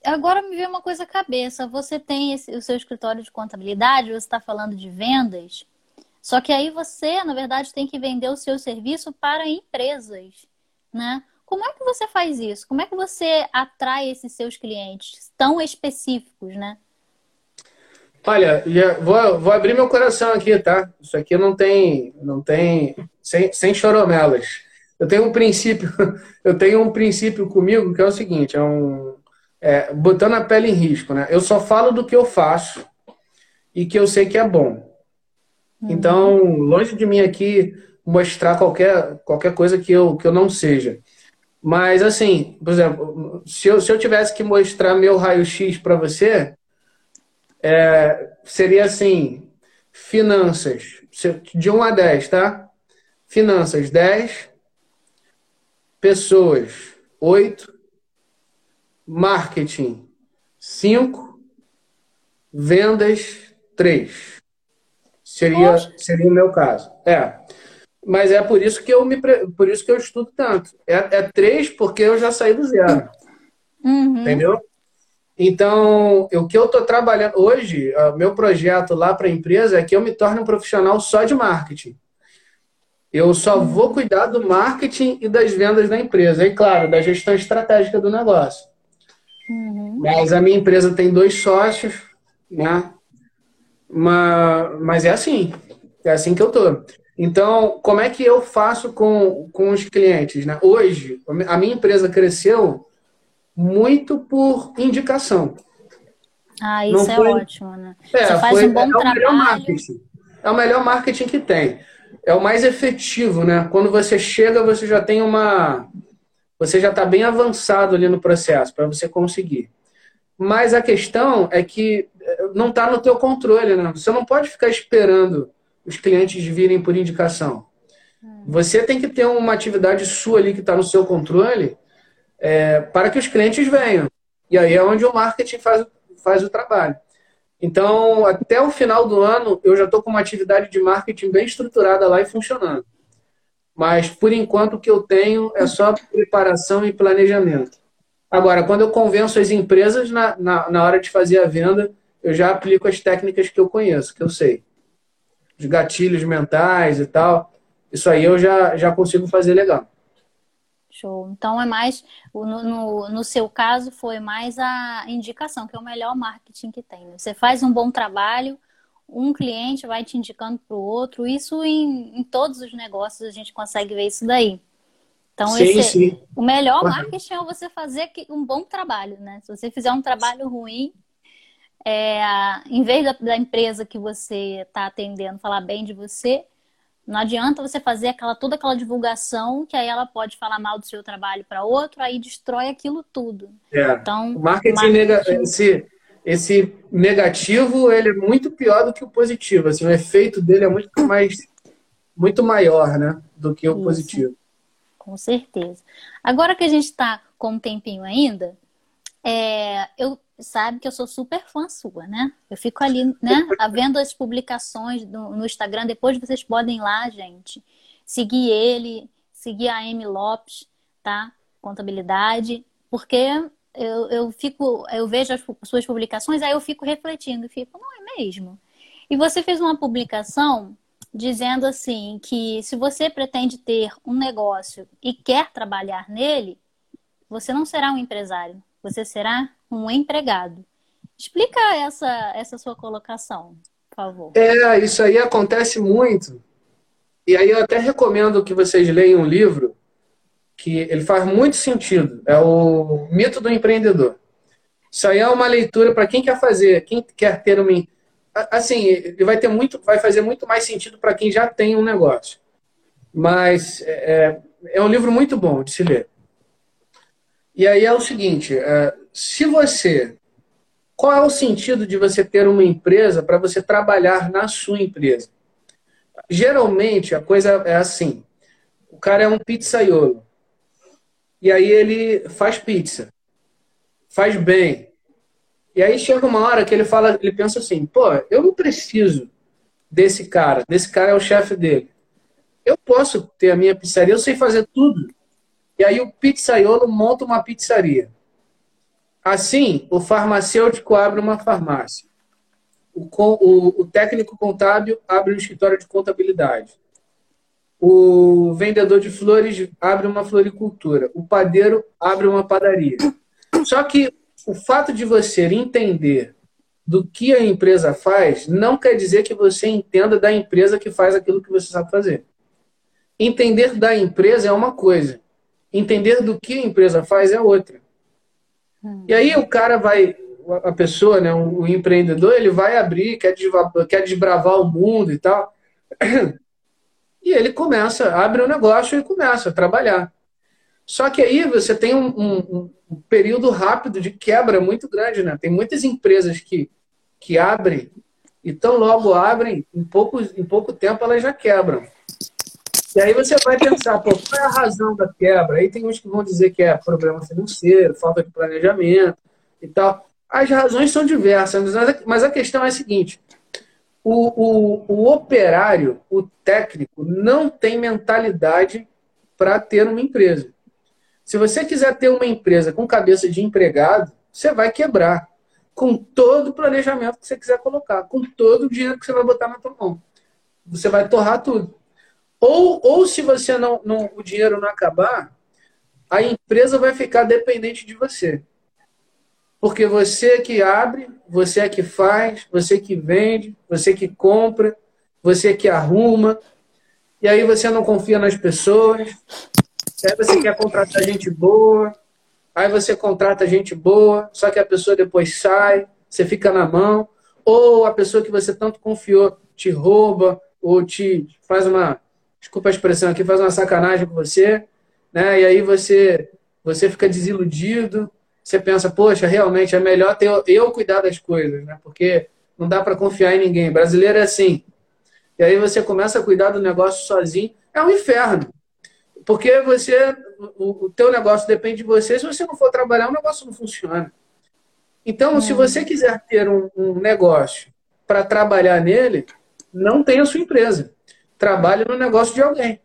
agora me veio uma coisa à cabeça. Você tem esse, o seu escritório de contabilidade, você está falando de vendas, só que aí você, na verdade, tem que vender o seu serviço para empresas, né? Como é que você faz isso? Como é que você atrai esses seus clientes tão específicos, né? Olha, vou, vou abrir meu coração aqui, tá? Isso aqui não tem, não tem, sem, sem choromelas. Eu tenho um princípio, eu tenho um princípio comigo que é o seguinte, é um, é, botando a pele em risco, né? Eu só falo do que eu faço e que eu sei que é bom. Uhum. Então, longe de mim aqui mostrar qualquer, qualquer coisa que eu, que eu não seja. Mas, assim, por exemplo, se eu, se eu tivesse que mostrar meu raio-x para você, é, seria assim: finanças, de 1 a 10, tá? Finanças, 10. Pessoas, 8 marketing 5, vendas 3. Seria, seria o meu caso. É. Mas é por isso que eu me por isso que eu estudo tanto. É, é três porque eu já saí do zero. Uhum. Entendeu? Então, o que eu estou trabalhando hoje, meu projeto lá para a empresa é que eu me torne um profissional só de marketing. Eu só vou cuidar do marketing e das vendas da empresa. E, claro, da gestão estratégica do negócio. Uhum. Mas a minha empresa tem dois sócios, né? Mas, mas é assim. É assim que eu tô. Então, como é que eu faço com, com os clientes? Né? Hoje, a minha empresa cresceu muito por indicação. Ah, isso Não é foi... ótimo, né? É, Você faz foi... um bom é trabalho. O melhor marketing. É o melhor marketing que tem. É o mais efetivo, né? Quando você chega, você já tem uma. Você já está bem avançado ali no processo para você conseguir. Mas a questão é que eh, não está no teu controle, né? Você não pode ficar esperando os clientes virem por indicação. Hum. Você tem que ter uma atividade sua ali que está no seu controle é, para que os clientes venham. E aí é onde o marketing faz, faz o trabalho. Então, até o final do ano, eu já estou com uma atividade de marketing bem estruturada lá e funcionando. Mas, por enquanto, o que eu tenho é só preparação e planejamento. Agora, quando eu convenço as empresas na, na, na hora de fazer a venda, eu já aplico as técnicas que eu conheço, que eu sei. Os gatilhos mentais e tal. Isso aí eu já, já consigo fazer legal. Show. Então é mais, no, no, no, seu caso, foi mais a indicação, que é o melhor marketing que tem. Né? Você faz um bom trabalho, um cliente vai te indicando para o outro. Isso em, em, todos os negócios a gente consegue ver isso daí. Então, sim, esse, sim. o melhor marketing é você fazer um bom trabalho, né? Se você fizer um trabalho ruim, é, em vez da, da empresa que você está atendendo falar bem de você, não adianta você fazer aquela, toda aquela divulgação que aí ela pode falar mal do seu trabalho para outro, aí destrói aquilo tudo. É. Então, o marketing, marketing... Nega... esse, esse negativo ele é muito pior do que o positivo. Assim, o efeito dele é muito mais muito maior, né, do que o Isso. positivo com certeza. Agora que a gente está com um tempinho ainda, é, eu sabe que eu sou super fã sua, né? Eu fico ali, né, vendo as publicações no, Instagram. Depois vocês podem ir lá, gente, seguir ele, seguir a Amy Lopes, tá? Contabilidade, porque eu, eu fico, eu vejo as suas publicações, aí eu fico refletindo, fico, não é mesmo? E você fez uma publicação dizendo assim que se você pretende ter um negócio e quer trabalhar nele, você não será um empresário, você será um empregado. Explica essa, essa sua colocação, por favor. É, isso aí acontece muito. E aí eu até recomendo que vocês leiam um livro que ele faz muito sentido. É o Mito do Empreendedor. Isso aí é uma leitura para quem quer fazer, quem quer ter uma assim, ele vai ter muito, vai fazer muito mais sentido para quem já tem um negócio. Mas é, é, é um livro muito bom de se ler. E aí é o seguinte: é, se você. Qual é o sentido de você ter uma empresa para você trabalhar na sua empresa? Geralmente a coisa é assim: o cara é um pizzaiolo. E aí ele faz pizza. Faz bem. E aí chega uma hora que ele fala, ele pensa assim, pô, eu não preciso desse cara, desse cara é o chefe dele. Eu posso ter a minha pizzaria, eu sei fazer tudo. E aí o pizzaiolo monta uma pizzaria. Assim, o farmacêutico abre uma farmácia. O, o, o técnico contábil abre um escritório de contabilidade. O vendedor de flores abre uma floricultura. O padeiro abre uma padaria. Só que o fato de você entender do que a empresa faz não quer dizer que você entenda da empresa que faz aquilo que você sabe fazer. Entender da empresa é uma coisa, entender do que a empresa faz é outra. E aí o cara vai, a pessoa, né, o empreendedor, ele vai abrir, quer desbravar, quer desbravar o mundo e tal. E ele começa, abre o um negócio e começa a trabalhar. Só que aí você tem um, um, um, período rápido de quebra muito grande, né? Tem muitas empresas que, que abrem e tão logo abrem, em pouco, em pouco tempo elas já quebram. E aí você vai pensar, pô, qual é a razão da quebra? Aí tem uns que vão dizer que é problema financeiro, falta de planejamento e tal. As razões são diversas, mas a questão é a seguinte: o, o, o operário, o técnico, não tem mentalidade para ter uma empresa. Se você quiser ter uma empresa com cabeça de empregado, você vai quebrar. com todo o planejamento que você quiser colocar, com todo o dinheiro que você vai botar na tua mão. Você vai torrar tudo. Ou, ou se você não, não o dinheiro não acabar, a empresa vai ficar dependente de você. Porque você é que abre, você é que faz, você que vende, você que compra, você que arruma. E aí você não confia nas pessoas. Aí você quer contratar gente boa. Aí você contrata gente boa, só que a pessoa depois sai, você fica na mão. Ou a pessoa que você tanto confiou te rouba, ou te faz uma, desculpa a expressão aqui, faz uma sacanagem com você, né? E aí você, você fica desiludido, você pensa, poxa, realmente é melhor ter eu cuidar das coisas, né? Porque não dá para confiar em ninguém. Brasileiro é assim. E aí você começa a cuidar do negócio sozinho, é um inferno. Porque você, o, o teu negócio depende de você. Se você não for trabalhar, o negócio não funciona. Então, se você quiser ter um, um negócio para trabalhar nele, não tenha sua empresa. Trabalhe no negócio de alguém.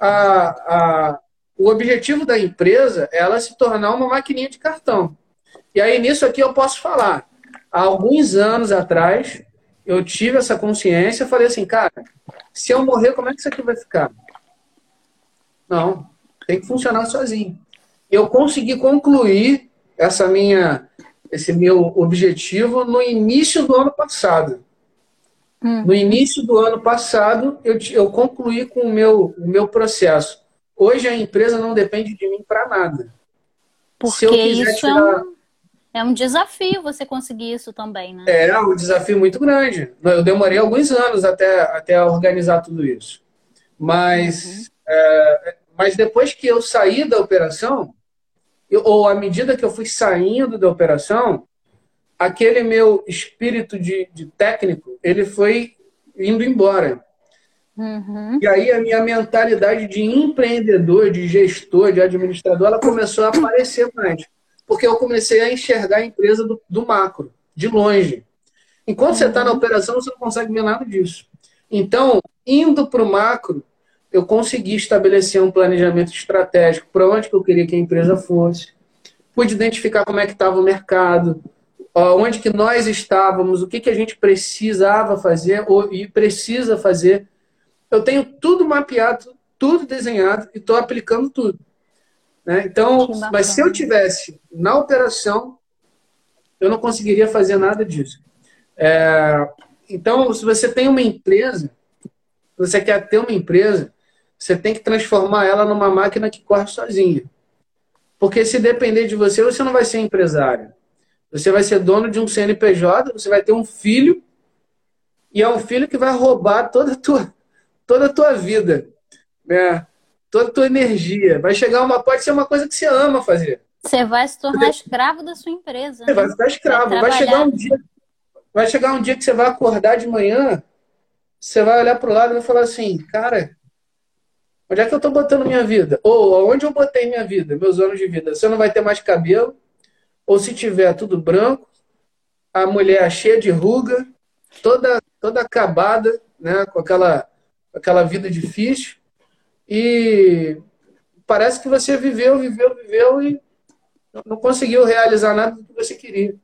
A, a, o objetivo da empresa é ela se tornar uma maquininha de cartão. E aí, nisso aqui, eu posso falar. Há alguns anos atrás, eu tive essa consciência e falei assim, cara, se eu morrer, como é que isso aqui vai ficar? Não, tem que funcionar sozinho. Eu consegui concluir essa minha, esse meu objetivo no início do ano passado. Hum. No início do ano passado, eu, eu concluí com o meu, o meu processo. Hoje a empresa não depende de mim para nada. Porque isso é, um, é um desafio você conseguir isso também, né? É, é um desafio muito grande. Eu demorei alguns anos até, até organizar tudo isso. Mas, uhum. é, mas depois que eu saí da operação, eu, ou à medida que eu fui saindo da operação, aquele meu espírito de, de técnico, ele foi indo embora. Uhum. E aí a minha mentalidade de empreendedor, de gestor, de administrador, ela começou a aparecer mais. Porque eu comecei a enxergar a empresa do, do macro, de longe. Enquanto uhum. você está na operação, você não consegue ver nada disso. Então, indo para o macro, eu consegui estabelecer um planejamento estratégico para onde que eu queria que a empresa fosse. Pude identificar como é que estava o mercado, onde que nós estávamos, o que, que a gente precisava fazer ou, e precisa fazer eu tenho tudo mapeado, tudo desenhado e estou aplicando tudo. Né? Então, mas se eu tivesse na operação, eu não conseguiria fazer nada disso. É, então, se você tem uma empresa, você quer ter uma empresa, você tem que transformar ela numa máquina que corre sozinha. Porque se depender de você, você não vai ser empresário. Você vai ser dono de um CNPJ, você vai ter um filho, e é um filho que vai roubar toda a tua, toda a tua vida, né? Toda a tua energia. Vai chegar uma, pode ser uma coisa que você ama fazer. Você vai se tornar escravo da sua empresa. Você né? vai ficar escravo. Vai, vai, chegar um dia, vai chegar um dia que você vai acordar de manhã, você vai olhar para o lado e vai falar assim, cara, onde é que eu estou botando minha vida? Ou onde eu botei minha vida, meus anos de vida? Você não vai ter mais cabelo, ou se tiver tudo branco, a mulher cheia de ruga, toda toda acabada, né, com aquela aquela vida difícil e parece que você viveu, viveu, viveu e não conseguiu realizar nada do que você queria.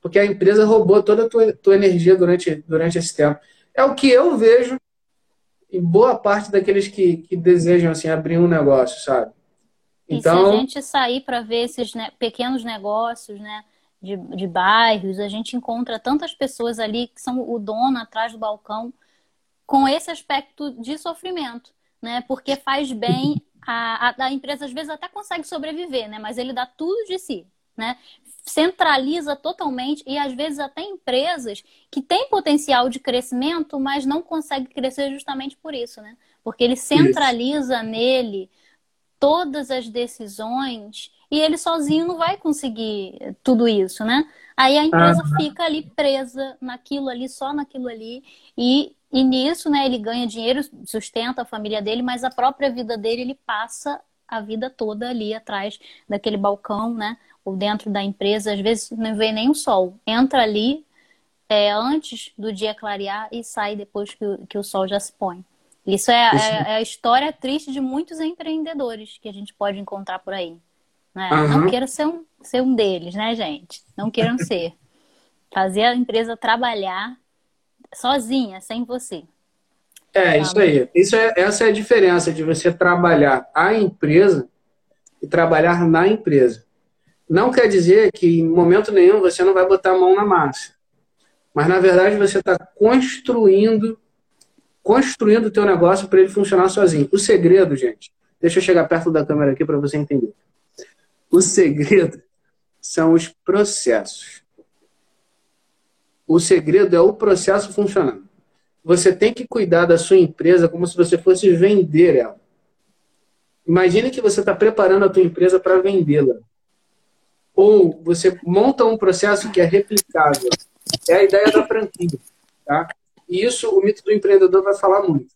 Porque a empresa roubou toda a tua, tua energia durante, durante esse tempo. É o que eu vejo em boa parte daqueles que, que desejam assim, abrir um negócio, sabe? Então, e se a então gente sair para ver esses né, pequenos negócios, né? De, de bairros, a gente encontra tantas pessoas ali que são o dono atrás do balcão com esse aspecto de sofrimento, né? Porque faz bem, a, a, a, empresa às vezes até consegue sobreviver, né? Mas ele dá tudo de si, né? Centraliza totalmente e às vezes até empresas que têm potencial de crescimento, mas não conseguem crescer justamente por isso, né? Porque ele centraliza isso. nele todas as decisões e ele sozinho não vai conseguir tudo isso, né? Aí a empresa ah. fica ali presa naquilo ali, só naquilo ali, e e nisso, né, ele ganha dinheiro, sustenta a família dele, mas a própria vida dele, ele passa a vida toda ali atrás daquele balcão, né? Ou dentro da empresa, às vezes não vê nem o sol. Entra ali é, antes do dia clarear e sai depois que o, que o sol já se põe. Isso é, Isso. é, é a história triste de muitos empreendedores que a gente pode encontrar por aí. Né? Uhum. Não queira ser um, ser um deles, né, gente? Não queiram ser. Fazer a empresa trabalhar sozinha, sem você. É, tá isso aí. Isso é, essa é a diferença de você trabalhar a empresa e trabalhar na empresa. Não quer dizer que em momento nenhum você não vai botar a mão na massa. Mas na verdade você está construindo construindo o teu negócio para ele funcionar sozinho. O segredo, gente, deixa eu chegar perto da câmera aqui para você entender. O segredo são os processos. O segredo é o processo funcionando. Você tem que cuidar da sua empresa como se você fosse vender ela. Imagine que você está preparando a tua empresa para vendê-la. Ou você monta um processo que é replicável. É a ideia da franquia. Tá? E isso o mito do empreendedor vai falar muito.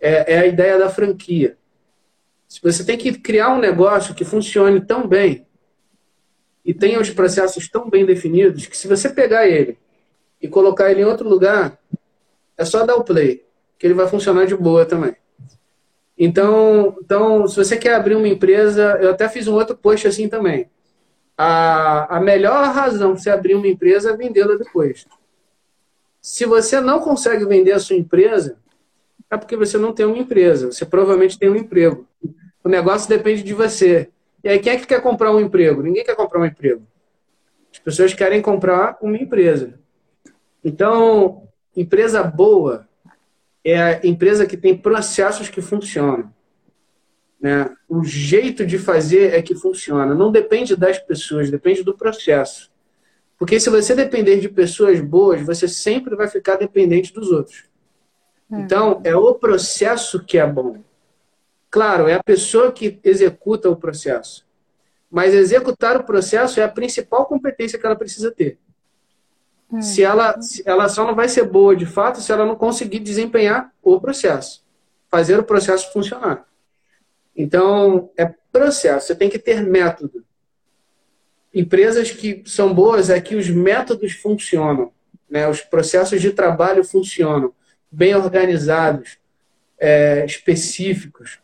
É, é a ideia da franquia. Você tem que criar um negócio que funcione tão bem e tenha os processos tão bem definidos que se você pegar ele e colocar ele em outro lugar, é só dar o play, que ele vai funcionar de boa também. Então, então, se você quer abrir uma empresa, eu até fiz um outro post assim também. A, a melhor razão de você abrir uma empresa é vendê-la depois. Se você não consegue vender a sua empresa, é porque você não tem uma empresa. Você provavelmente tem um emprego. O negócio depende de você. E aí, quem é que quer comprar um emprego? Ninguém quer comprar um emprego. As pessoas querem comprar uma empresa. Então, empresa boa é a empresa que tem processos que funcionam. Né? O jeito de fazer é que funciona. Não depende das pessoas, depende do processo. Porque se você depender de pessoas boas, você sempre vai ficar dependente dos outros. Hum. Então, é o processo que é bom. Claro, é a pessoa que executa o processo. Mas executar o processo é a principal competência que ela precisa ter. Hum. Se ela, se ela só não vai ser boa de fato se ela não conseguir desempenhar o processo, fazer o processo funcionar. Então, é processo, você tem que ter método. Empresas que são boas é que os métodos funcionam, né? os processos de trabalho funcionam, bem organizados, é, específicos,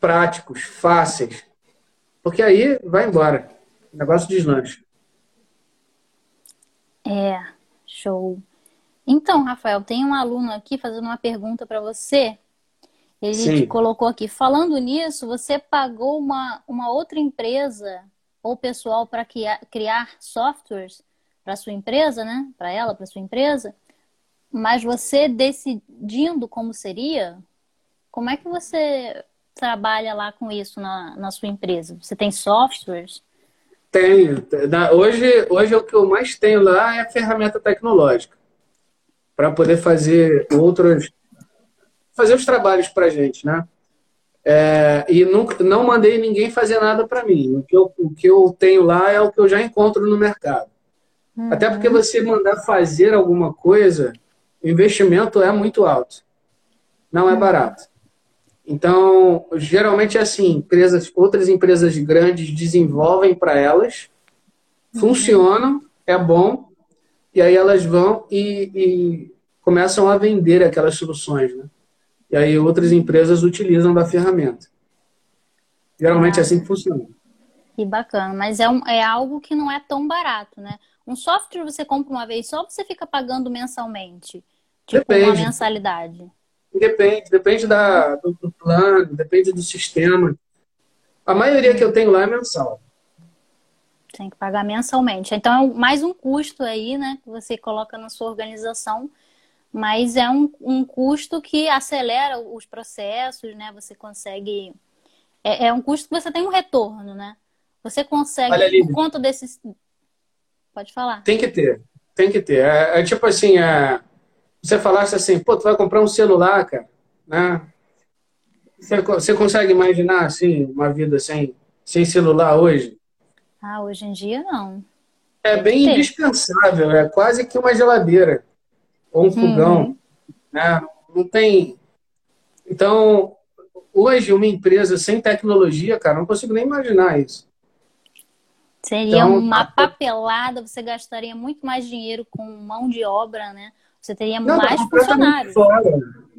práticos, fáceis. Porque aí vai embora. O negócio deslancha. É, show. Então, Rafael, tem um aluno aqui fazendo uma pergunta para você. Ele colocou aqui, falando nisso, você pagou uma, uma outra empresa ou pessoal para criar, softwares para sua empresa, né? Para ela, para sua empresa. Mas você decidindo como seria, como é que você trabalha lá com isso na, na sua empresa? Você tem softwares? Tenho. Hoje, hoje o que eu mais tenho lá é a ferramenta tecnológica para poder fazer outros fazer os trabalhos para gente, né? É, e não, não mandei ninguém fazer nada para mim. O que, eu, o que eu tenho lá é o que eu já encontro no mercado. Uhum. Até porque você mandar fazer alguma coisa, o investimento é muito alto. Não é uhum. barato. Então, geralmente é assim, empresas, outras empresas grandes desenvolvem para elas, uhum. funcionam, é bom, e aí elas vão e, e, começam a vender aquelas soluções, né? E aí outras empresas utilizam da ferramenta. Geralmente é assim que funciona. Que bacana, mas é, um, é algo que não é tão barato, né? Um software você compra uma vez só, você fica pagando mensalmente? Tipo, Depende. uma mensalidade? Depende, depende da, do, do, plano, depende do sistema. A maioria que eu tenho lá é mensal. Tem que pagar mensalmente. Então é mais um custo aí, né? Que você coloca na sua organização, mas é um, um custo que acelera os processos, né? Você consegue. É, é um custo que você tem um retorno, né? Você consegue, Olha, por conta desses. Pode falar. Tem que ter, tem que ter. É, é tipo assim, é você falasse assim, pô, tu vai comprar um celular, cara, né? Você, você consegue imaginar, assim, uma vida sem, sem celular hoje? Ah, hoje em dia não. É Tem bem indispensável, é quase que uma geladeira ou um fogão, uhum. né? Não tem... Então, hoje uma empresa sem tecnologia, cara, não consigo nem imaginar isso. Seria então, uma papelada, você gastaria muito mais dinheiro com mão de obra, né? Você teria não, mais tá funcionários. Fora.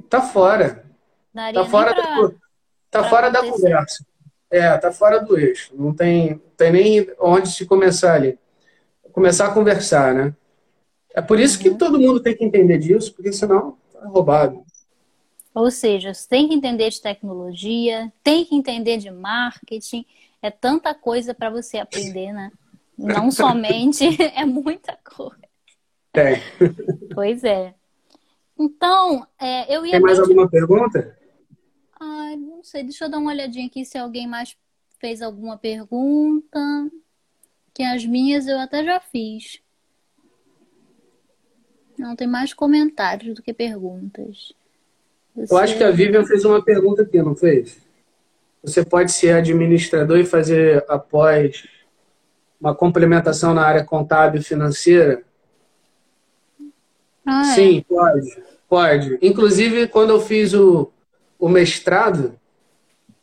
Tá fora. Daria tá fora, pra, da, tá fora da conversa. É, tá fora do eixo. Não tem, tem nem onde se começar ali. Começar a conversar, né? É por isso que uhum. todo mundo tem que entender disso, porque senão é roubado. Ou seja, você tem que entender de tecnologia, tem que entender de marketing, é tanta coisa para você aprender, né? Não somente, é muita coisa. Tem. Pois é. Então, é, eu ia. Tem mais alguma pergunta? Ai, não sei, deixa eu dar uma olhadinha aqui se alguém mais fez alguma pergunta. Que as minhas eu até já fiz. Não, tem mais comentários do que perguntas. Você... Eu acho que a Vivian fez uma pergunta aqui, não fez? Você pode ser administrador e fazer após uma complementação na área contábil e financeira? Ah, é? Sim, é. pode. Pode. Inclusive, quando eu fiz o, o mestrado,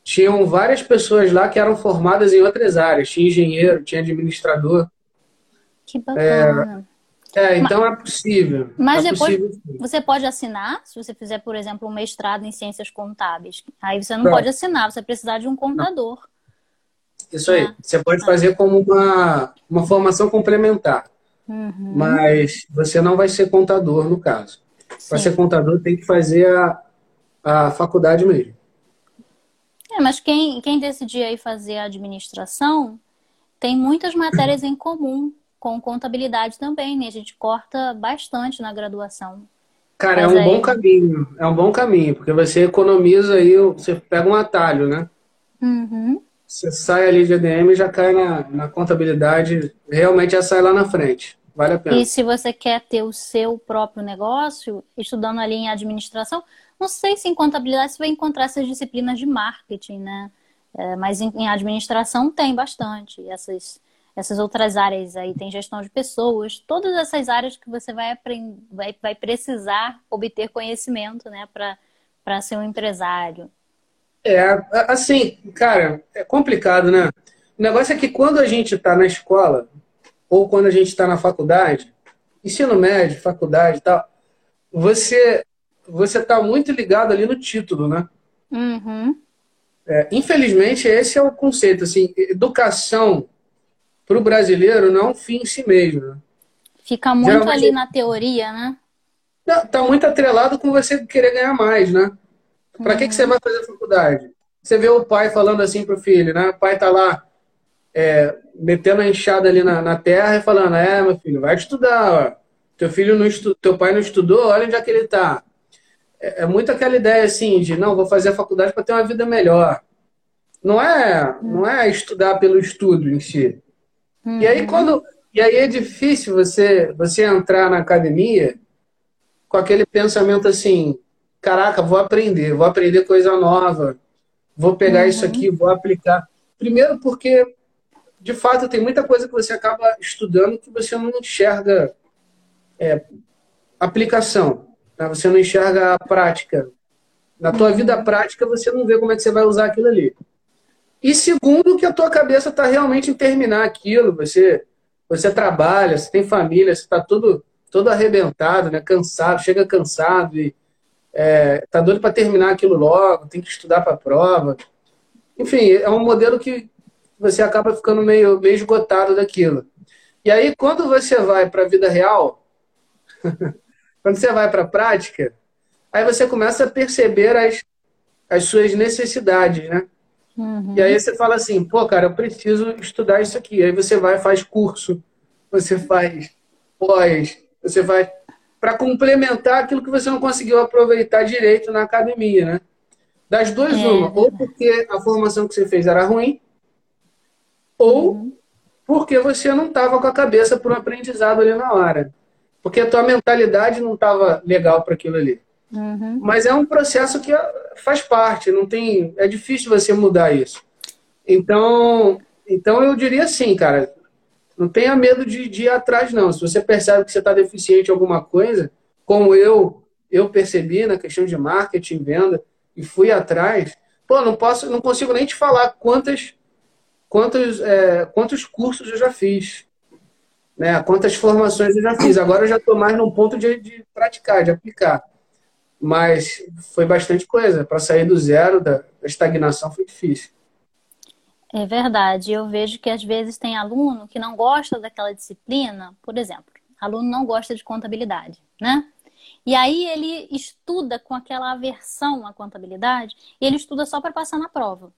tinham várias pessoas lá que eram formadas em outras áreas. Tinha engenheiro, tinha administrador. Que bacana. É, é então mas, é possível. Mas é depois possível, você pode assinar, se você fizer, por exemplo, um mestrado em ciências contábeis. Aí você não Pronto. pode assinar, você precisar de um contador. Isso aí. É. Você pode fazer como uma, uma formação complementar. Uhum. Mas você não vai ser contador no caso. Para ser contador tem que fazer a, a faculdade mesmo. É, mas quem, quem decidir aí fazer a administração tem muitas matérias em comum com contabilidade também, né? A gente corta bastante na graduação. Cara, é mas é um aí... bom caminho. É um bom caminho, porque você economiza aí, você pega um atalho, né? Uhum. Você sai ali de ADM e já cai na, na contabilidade, realmente já sai lá na frente. Vale a pena. E se você quer ter o seu próprio negócio, estudando ali em administração, não sei se em contabilidade você vai encontrar essas disciplinas de marketing, né? É, mas em, em, administração tem bastante. Essas, essas outras áreas aí, tem gestão de pessoas, todas essas áreas que você vai, aprender, vai, vai precisar obter conhecimento, né? Para ser um empresário. É, assim, cara, é complicado, né? O negócio é que quando a gente está na escola, ou quando a gente está na faculdade, ensino médio, faculdade e tal, você você está muito ligado ali no título, né? Uhum. É, infelizmente, esse é o conceito. Assim, educação para o brasileiro não é um fim em si mesmo. Né? Fica muito Geralmente, ali na teoria, né? Está muito atrelado com você querer ganhar mais, né? Para uhum. que, que você vai fazer faculdade? Você vê o pai falando assim pro filho, né? O pai tá lá é, metendo a enxada ali na, na, terra e falando, é, meu filho, vai estudar, ó. Teu filho não estu... teu pai não estudou, olha onde é que ele tá. É, é muito aquela ideia assim de, não, vou fazer a faculdade para ter uma vida melhor. Não é, não é estudar pelo estudo em si. Uhum. E aí uhum. quando e aí é difícil você você entrar na academia com aquele pensamento assim, caraca, vou aprender, vou aprender coisa nova, vou pegar uhum. isso aqui, vou aplicar. Primeiro porque, de fato, tem muita coisa que você acaba estudando que você não enxerga é, aplicação, né? você não enxerga a prática. Na tua vida prática, você não vê como é que você vai usar aquilo ali. E segundo, que a tua cabeça está realmente em terminar aquilo, você, você trabalha, você tem família, você está todo, todo arrebentado, né? cansado, chega cansado e é, tá doido para terminar aquilo logo, tem que estudar para a prova. Enfim, é um modelo que você acaba ficando meio, meio esgotado daquilo. E aí, quando você vai para a vida real, quando você vai para a prática, aí você começa a perceber as, as suas necessidades, né? Uhum. E aí você fala assim, pô, cara, eu preciso estudar isso aqui. Aí você vai faz curso, você faz pós, você vai para complementar aquilo que você não conseguiu aproveitar direito na academia, né? Das duas, é. uma. Ou porque a formação que você fez era ruim, ou uhum. porque você não estava com a cabeça para o aprendizado ali na hora. Porque a tua mentalidade não estava legal para aquilo ali. Uhum. Mas é um processo que faz parte, não tem, é difícil você mudar isso. Então, então eu diria assim, cara, não tenha medo de, de ir atrás, não. Se você percebe que você está deficiente em alguma coisa, como eu eu percebi na questão de marketing, venda, e fui atrás, pô, não posso, não consigo nem te falar quantas, quantos, é, quantos cursos eu já fiz, né? Quantas formações eu já fiz. Agora eu já estou mais num ponto de, de praticar, de aplicar. Mas foi bastante coisa. Para sair do zero, da, estagnação, foi difícil. É verdade. Eu vejo que às vezes tem aluno que não gosta daquela disciplina. Por exemplo, aluno não gosta de contabilidade, né? E aí ele estuda com aquela aversão à contabilidade e ele estuda só para passar na prova.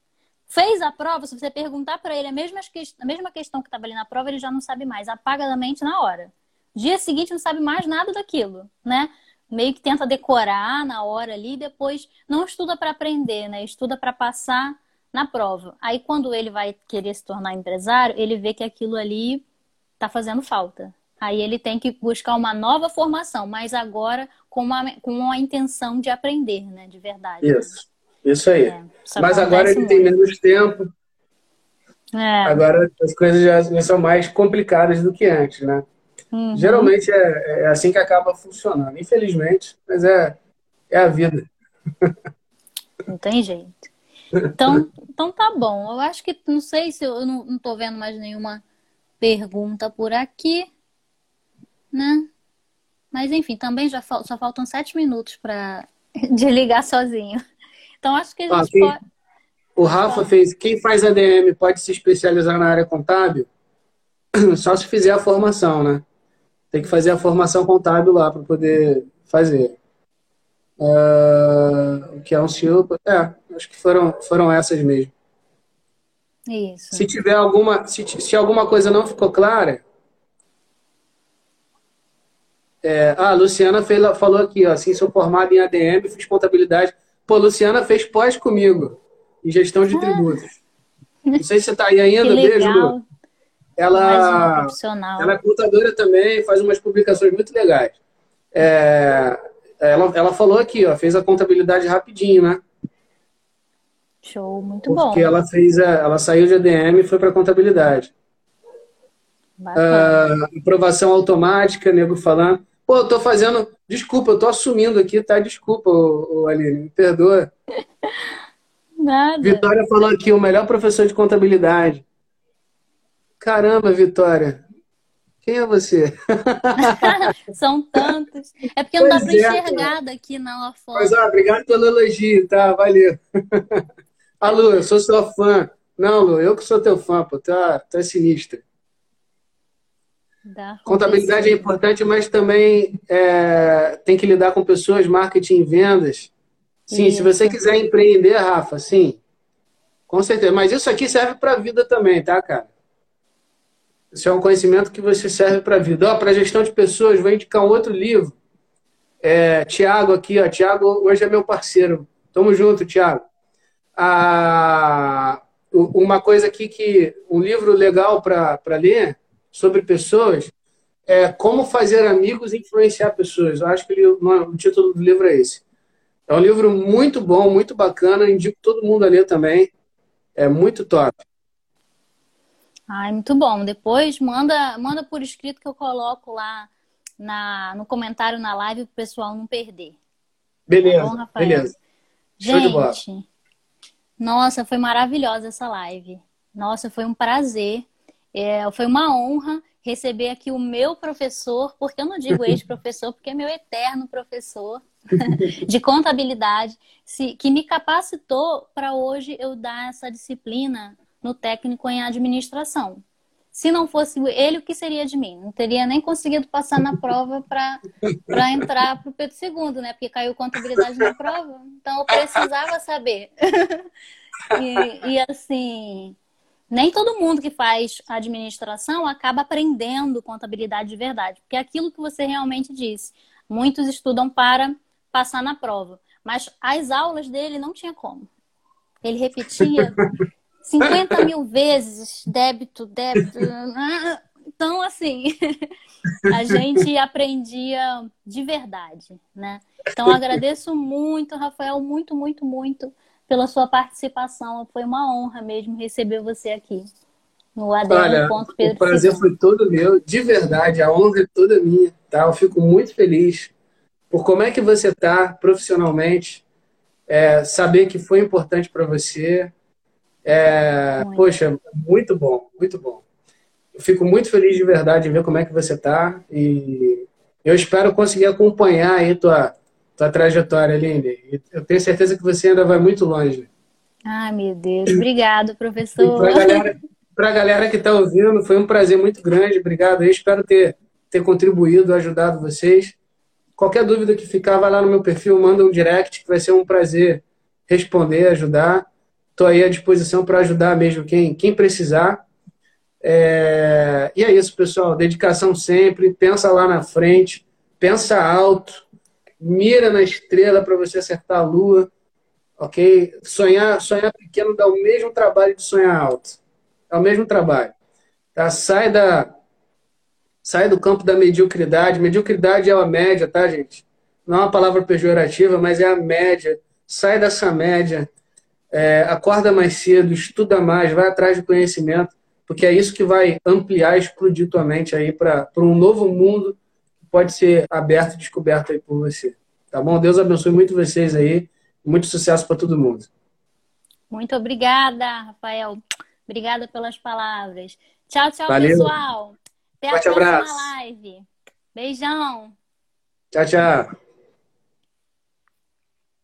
Fez a prova, se você perguntar para ele a mesma, a mesma questão que estava ali na prova, ele já não sabe mais, apaga da mente na hora. Dia seguinte não sabe mais nada daquilo, né? Meio que tenta decorar na hora ali, depois não estuda para aprender, né? Estuda para passar na prova. Aí quando ele vai querer se tornar empresário, ele vê que aquilo ali está fazendo falta. Aí ele tem que buscar uma nova formação, mas agora com uma, com a intenção de aprender, né? De verdade. Isso, isso aí. É, mas agora ele muito. tem menos tempo. É. Agora as coisas já, são mais complicadas do que antes, né? Uhum. Geralmente é, é, assim que acaba funcionando. Infelizmente, mas é, é a vida. Não tem jeito. Então, então tá bom. Eu acho que não sei se eu não, não tô vendo mais nenhuma pergunta por aqui, né? Mas enfim, também já fal só faltam sete minutos para desligar sozinho. Então acho que a gente quem, pode. O Rafa fez. Quem faz ADM pode se especializar na área contábil? Só se fizer a formação, né? Tem que fazer a formação contábil lá para poder fazer. Uh, o que é um CEO? É, acho que foram, foram essas mesmo. Isso. Se tiver alguma, se, se alguma coisa não ficou clara, é, ah, a Luciana fez, falou aqui, ó, assim, sou formada em ADM, fiz contabilidade. Pô, Luciana fez pós comigo, em gestão de tributos. Não sei se você está aí ainda, beijo. Ela, ela é contadora também, faz umas publicações muito legais. É, ela, ela falou aqui, ó, fez a contabilidade rapidinho, né? Show, muito Porque bom. Porque ela fez, a, ela saiu de ADM e foi para contabilidade. Uh, aprovação automática, nego falando. Pô, eu tô fazendo. Desculpa, eu tô assumindo aqui, tá? Desculpa, ô, ô Aline, me perdoa. Nada. Vitória falou aqui, o melhor professor de contabilidade. Caramba, Vitória. Quem é você? São tantos. É porque pois não dá para é, enxergar daqui na foto. Mas, ó, obrigado pelo elogio, tá? Valeu. Lu, eu sou sua fã. Não, Lu, eu que sou teu fã, pô. Tá, tá sinistra. Contabilidade é importante, mas também é, tem que lidar com pessoas, marketing, vendas. Sim, isso. se você quiser empreender, Rafa, sim. Com certeza. Mas isso aqui serve para a vida também, tá, cara? Isso é um conhecimento que você serve para a vida. Para gestão de pessoas, vou indicar um outro livro. É, Tiago aqui, ó. Tiago hoje é meu parceiro. Tamo junto, Tiago. Ah, uma coisa aqui que. Um livro legal para ler sobre pessoas é Como Fazer Amigos e Influenciar Pessoas. Eu acho que ele, o título do livro é esse. É um livro muito bom, muito bacana. Indico todo mundo a ler também. É muito top. Ai, muito bom. Depois manda, manda por escrito que eu coloco lá na, no comentário na live para o pessoal não perder. Beleza, tá bom, beleza. Gente, nossa, foi maravilhosa essa live. Nossa, foi um prazer. É, foi uma honra receber aqui o meu professor, porque eu não digo ex-professor, porque é meu eterno professor de contabilidade, que me capacitou para hoje eu dar essa disciplina no técnico em administração. Se não fosse ele, o que seria de mim? Não teria nem conseguido passar na prova para entrar para o Pedro II, né? Porque caiu contabilidade na prova. Então eu precisava saber. e, e assim, nem todo mundo que faz administração acaba aprendendo contabilidade de verdade, porque é aquilo que você realmente disse. Muitos estudam para passar na prova, mas as aulas dele não tinha como. Ele repetia 50 mil vezes débito, débito. Então, assim, a gente aprendia de verdade, né? Então, agradeço muito, Rafael, muito, muito, muito pela sua participação. Foi uma honra mesmo receber você aqui no ADM. Olha, o prazer foi todo meu, de verdade. A honra é toda minha. Tá? Eu fico muito feliz por como é que você está profissionalmente, é, saber que foi importante para você. É, muito. Poxa, muito bom, muito bom. Eu fico muito feliz de verdade em ver como é que você está e eu espero conseguir acompanhar aí tua tua trajetória, Aline. Eu tenho certeza que você ainda vai muito longe. Ai, meu Deus. Obrigado, professor. Para a galera, galera, que está ouvindo, foi um prazer muito grande. Obrigado. Eu espero ter ter contribuído, ajudado vocês. Qualquer dúvida que ficar, vai lá no meu perfil, manda um direct, que vai ser um prazer responder, ajudar. Estou aí à disposição para ajudar mesmo quem, quem precisar. É... E é isso, pessoal. Dedicação sempre. Pensa lá na frente. Pensa alto. Mira na estrela para você acertar a lua. Ok? Sonhar, sonhar pequeno dá o mesmo trabalho de sonhar alto. É o mesmo trabalho. Tá? Sai da, sai do campo da mediocridade. Mediocridade é a média, tá, gente? Não é uma palavra pejorativa, mas é a média. Sai dessa média. É, acorda mais cedo, estuda mais, vai atrás do conhecimento, porque é isso que vai ampliar, explodir tua mente aí para um novo mundo que pode ser aberto e descoberto aí por você. Tá bom? Deus abençoe muito vocês aí. Muito sucesso para todo mundo. Muito obrigada, Rafael. Obrigada pelas palavras. Tchau, tchau, Valeu. pessoal. Até Forte a próxima abraço. live. Beijão. Tchau, tchau.